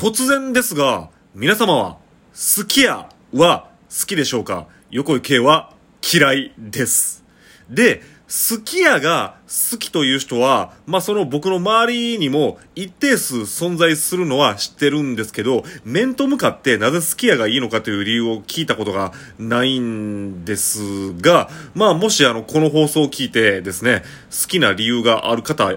突然ですが、皆様は、好きやは好きでしょうか？横井圭は嫌いです。で、好きやが好きという人は、まあ、その僕の周りにも一定数存在するのは知ってるんですけど、面と向かってなぜ好きやがいいのかという理由を聞いたことがないんですが、まあ、もしあの、この放送を聞いてですね、好きな理由がある方、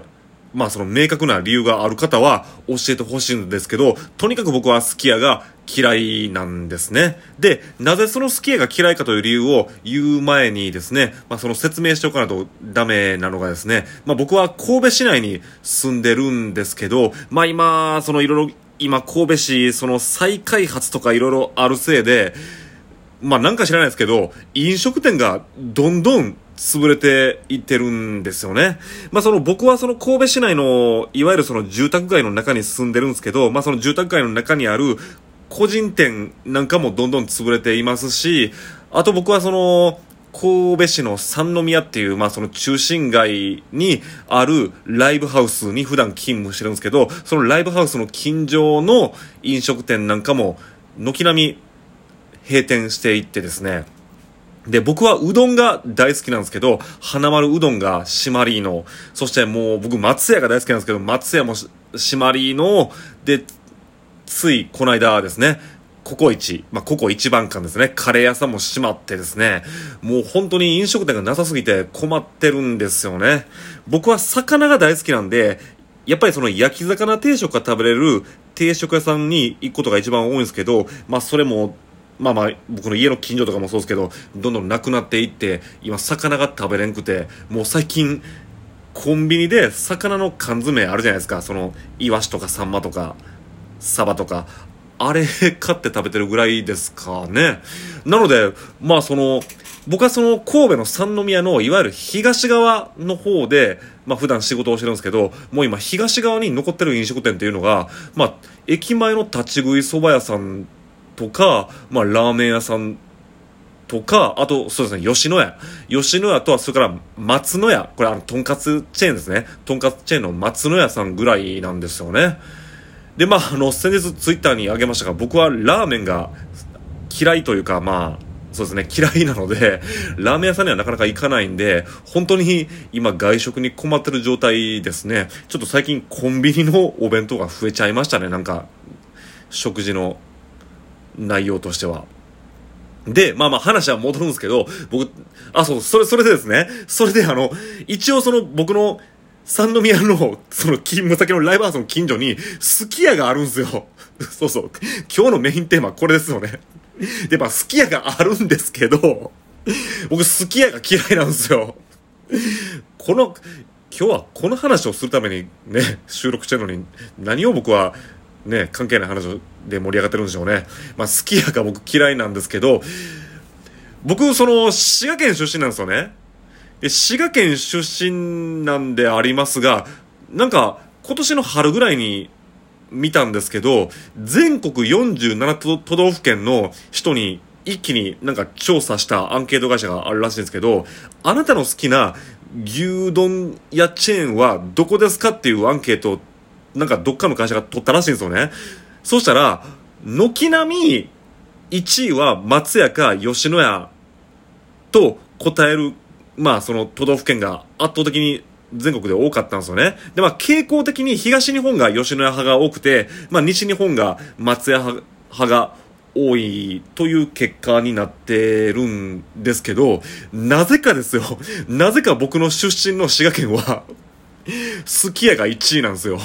まあその明確な理由がある方は教えてほしいんですけど、とにかく僕は好きやが嫌いなんですね。で、なぜその好きやが嫌いかという理由を言う前にですね、まあその説明しておかないとダメなのがですね、まあ僕は神戸市内に住んでるんですけど、まあ今、そのいろいろ、今神戸市、その再開発とかいろいろあるせいで、まあなんか知らないですけど、飲食店がどんどん潰れていってるんですよね。まあその僕はその神戸市内の、いわゆるその住宅街の中に住んでるんですけど、まあその住宅街の中にある個人店なんかもどんどん潰れていますし、あと僕はその、神戸市の三宮っていう、まあその中心街にあるライブハウスに普段勤務してるんですけど、そのライブハウスの近所の飲食店なんかも軒並み閉店していってですね。で、僕はうどんが大好きなんですけど、花丸うどんがシマリーノ。そしてもう僕松屋が大好きなんですけど、松屋もシマリーノ。で、ついこの間ですね、ココイチ、まあ、ココ一番館ですね。カレー屋さんも閉まってですね、もう本当に飲食店がなさすぎて困ってるんですよね。僕は魚が大好きなんで、やっぱりその焼き魚定食が食べれる定食屋さんに行くことが一番多いんですけど、まあそれもまあまあ、僕の家の近所とかもそうですけど、どんどんなくなっていって、今、魚が食べれんくて、もう最近、コンビニで魚の缶詰あるじゃないですか。その、イワシとかサンマとか、サバとか、あれ 買って食べてるぐらいですかね。なので、まあその、僕はその神戸の三宮のいわゆる東側の方で、まあ普段仕事をしてるんですけど、もう今東側に残ってる飲食店っていうのが、まあ駅前の立ち食い蕎麦屋さんとか、まあ、ラーメン屋さんとか、あと、そうですね、吉野家。吉野家とは、それから、松野屋。これ、あの、とんかつチェーンですね。とんかつチェーンの松野屋さんぐらいなんですよね。で、まあ、あの、先日ツイッターにあげましたが、僕はラーメンが嫌いというか、まあ、そうですね、嫌いなので、ラーメン屋さんにはなかなか行かないんで、本当に今外食に困ってる状態ですね。ちょっと最近コンビニのお弁当が増えちゃいましたね、なんか、食事の内容としては。で、まあまあ話は戻るんですけど、僕、あ、そう、それ、それでですね、それであの、一応その僕の三宮の、その勤務先のライブハウスの近所に、すき家があるんですよ。そうそう。今日のメインテーマこれですよね。で、まあ、すき家があるんですけど、僕、すき家が嫌いなんですよ。この、今日はこの話をするためにね、収録してるのに、何を僕は、ね、関係ない話で盛り上がってるんでしょうね。まあ、好きやが僕嫌いなんですけど、僕、その、滋賀県出身なんですよね。で、滋賀県出身なんでありますが、なんか、今年の春ぐらいに見たんですけど、全国47都都道府県の人に一気になんか調査したアンケート会社があるらしいんですけど、あなたの好きな牛丼屋チェーンはどこですかっていうアンケートをなんかどっかの会社が取ったらしいんですよね。そうしたら、軒並み1位は松屋か吉野家と答える、まあその都道府県が圧倒的に全国で多かったんですよね。で、まあ傾向的に東日本が吉野家派が多くて、まあ西日本が松屋派が多いという結果になってるんですけど、なぜかですよ。なぜか僕の出身の滋賀県は、すき家が1位なんですよ。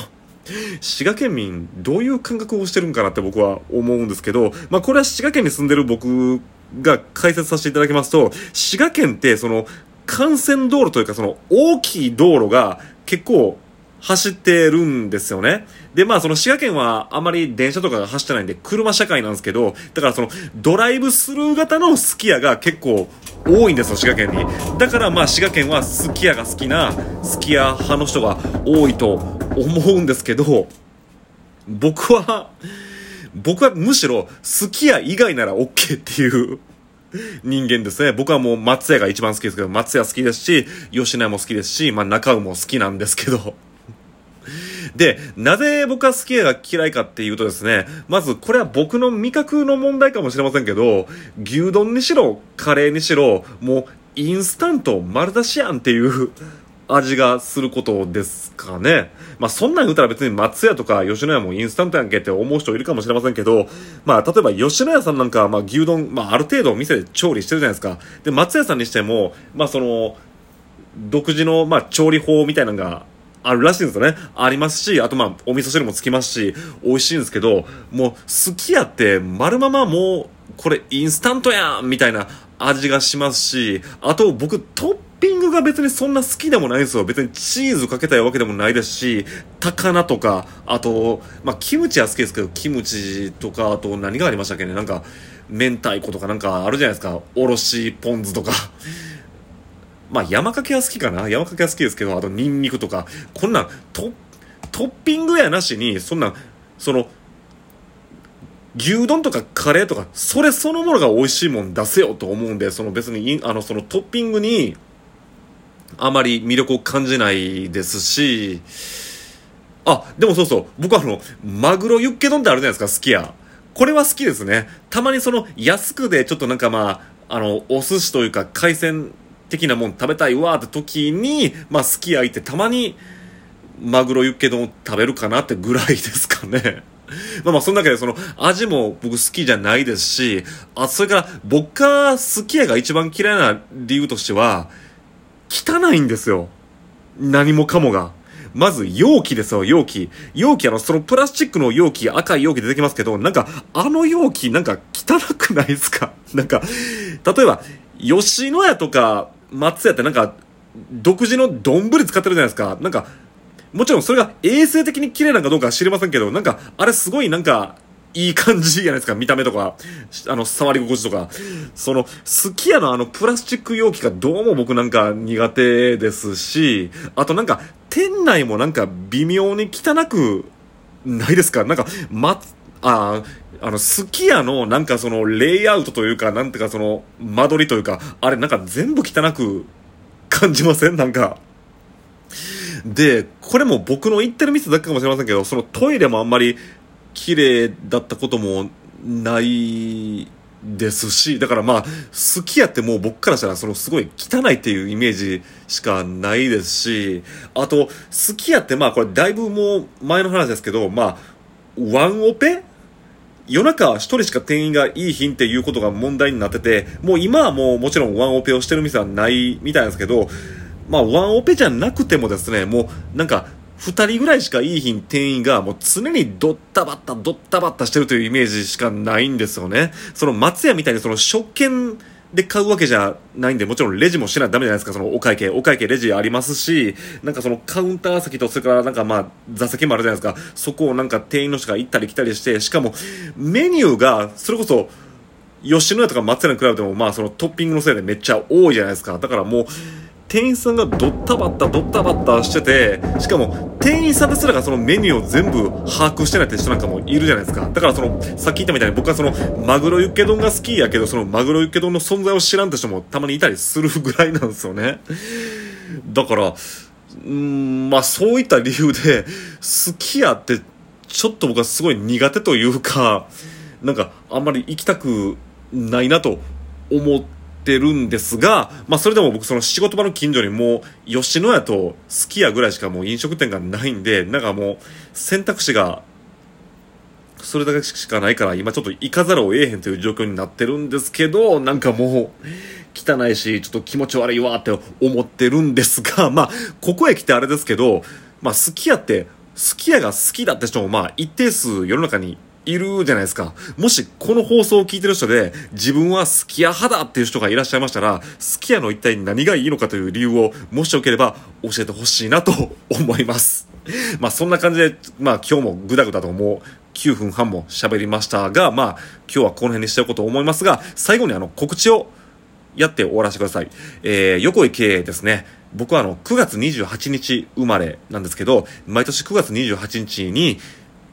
滋賀県民どういう感覚をしてるんかなって僕は思うんですけど、まあこれは滋賀県に住んでる僕が解説させていただきますと、滋賀県ってその幹線道路というかその大きい道路が結構走ってるんですよね。で、まあその滋賀県はあまり電車とかが走ってないんで車社会なんですけど、だからそのドライブスルー型のすき家が結構多いんですよ、滋賀県に。だからまあ滋賀県はすき家が好きなすき家派の人が多いと思うんですけど、僕は、僕はむしろすき家以外なら OK っていう 人間ですね。僕はもう松屋が一番好きですけど、松屋好きですし、吉野家も好きですし、まあ中尾も好きなんですけど、で、なぜ僕はすき家が嫌いかっていうとですね、まずこれは僕の味覚の問題かもしれませんけど、牛丼にしろ、カレーにしろ、もう、インスタント丸出しやんっていう 味がすることですかね。まあそんなん言うたら別に松屋とか吉野家もインスタントやんけって思う人いるかもしれませんけど、まあ例えば吉野家さんなんかまあ牛丼、まあある程度店で調理してるじゃないですか。で、松屋さんにしても、まあその、独自のまあ調理法みたいなのがあるらしいんですよね。ありますし、あとまあ、お味噌汁もつきますし、美味しいんですけど、もう、好きやって、丸ままもう、これインスタントやんみたいな味がしますし、あと僕、トッピングが別にそんな好きでもないんですよ。別にチーズかけたいわけでもないですし、高菜とか、あと、まあ、キムチは好きですけど、キムチとか、あと何がありましたっけねなんか、明太子とかなんかあるじゃないですか。おろしポン酢とか。まあ、山かけは好きかな山かけは好きですけど、あとニンニクとか。こんなん、トッピングやなしに、そんな、その、牛丼とかカレーとか、それそのものが美味しいもん出せよと思うんで、その別に、あの、そのトッピングに、あまり魅力を感じないですし、あ、でもそうそう、僕はあの、マグロユッケ丼ってあるじゃないですか、好きや。これは好きですね。たまにその、安くでちょっとなんかまあ、あの、お寿司というか海鮮的なもん食べたいわって時に、まあ好きやいてたまに、マグロユッケ丼食べるかなってぐらいですかね。まあまあ、その中でその、味も僕好きじゃないですし、あ、それから僕が好きやが一番嫌いな理由としては、汚いんですよ。何もかもが。まず容器ですよ、容器。容器、あの、そのプラスチックの容器、赤い容器出てきますけど、なんか、あの容器、なんか汚くないですか？なんか、例えば、吉野家とか松屋ってなんか、独自の丼使ってるじゃないですか。なんか、もちろんそれが衛生的に綺麗なのかどうかは知りませんけど、なんか、あれすごいなんか、いい感じじゃないですか。見た目とか、あの、触り心地とか。その、すき家のあの、プラスチック容器がどうも僕なんか苦手ですし、あとなんか、店内もなんか微妙に汚くないですかなんか、ま、あ、あの、すき家のなんかその、レイアウトというか、なんていうかその、間取りというか、あれなんか全部汚く感じません？なんか。で、これも僕の行ってる店だけかもしれませんけど、そのトイレもあんまり綺麗だったこともないですし、だからまあ、好きやってもう僕からしたらそのすごい汚いっていうイメージしかないですし、あと、好きやってまあこれだいぶもう前の話ですけど、まあ、ワンオペ夜中一人しか店員がいい品っていうことが問題になってて、もう今はもうもちろんワンオペをしてる店はないみたいなんですけど、まあワンオペじゃなくてもですね、もうなんか2人ぐらいしかいい品店員がもう常にドッタバッタドッタバッタしてるというイメージしかないんですよね。その松屋みたいにその食券で買うわけじゃないんで、もちろんレジもしないとダメじゃないですか、そのお会計。お会計レジありますし、なんかそのカウンター席と、それからなんかまあ座席もあるじゃないですか。そこをなんか店員の人が行ったり来たりして、しかもメニューが、それこそ、吉野家とか松屋に比べても、まあそのトッピングのせいでめっちゃ多いじゃないですか。だからもう、店員さんがドッタバッタドッタバッタしててしかも店員さんですらがそのメニューを全部把握してないって人なんかもいるじゃないですか。だからそのさっき言ったみたいに僕はそのマグロユッケ丼が好きやけどそのマグロユッケ丼の存在を知らんって人もたまにいたりするぐらいなんですよね。だからうんまあそういった理由で好きやってちょっと僕はすごい苦手というかなんかあんまり行きたくないなと思っててるんですが、まあそれでも僕その仕事場の近所にもう吉野家とすき家ぐらいしかもう飲食店がないんで、なんかもう選択肢がそれだけしかないから今ちょっと行かざるを得へんという状況になってるんですけど、なんかもう汚いし、ちょっと気持ち悪いわって思ってるんですが、まあここへ来てあれですけど、まあすき家って、すき家が好きだって人もまあ一定数世の中にいるじゃないですか。もしこの放送を聞いてる人で自分はすき家派だっていう人がいらっしゃいましたら、すき家の一体何がいいのかという理由をもしよければ教えてほしいなと思います。まあそんな感じで、まあ今日もぐだぐだともう9分半も喋りましたが、まあ今日はこの辺にしておこうと思いますが、最後にあの告知をやって終わらせてください。えー、横井圭ですね。僕はあの9月28日生まれなんですけど、毎年9月28日に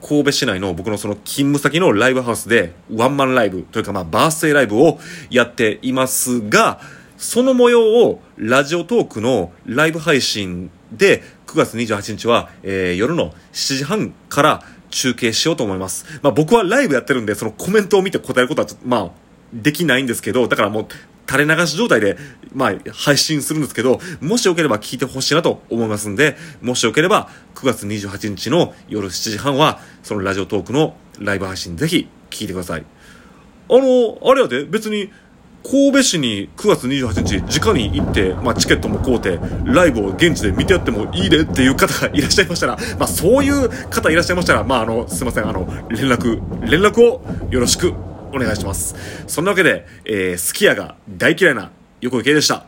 神戸市内の僕のその勤務先のライブハウスでワンマンライブというかまあバースデーライブをやっていますが、その模様をラジオトークのライブ配信で9月28日は、えー、夜の7時半から中継しようと思います。まあ僕はライブやってるんで、そのコメントを見て答えることはまあ、できないんですけど、だからもう、垂れ流し状態で、まあ、配信するんですけど、もしよければ聞いてほしいなと思いますんで、もしよければ、9月28日の夜7時半は、そのラジオトークのライブ配信ぜひ聞いてください。あの、あれやで、別に、神戸市に9月28日、直に行って、まあ、チケットも買うて、ライブを現地で見てやってもいいでっていう方がいらっしゃいましたら、まあ、そういう方いらっしゃいましたら、まあ、あの、すいません、あの、連絡、連絡をよろしくお願いします。そんなわけで、えー、スキヤが大嫌いな横池でした。